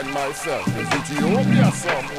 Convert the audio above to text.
find myself is Ethiopia somewhere.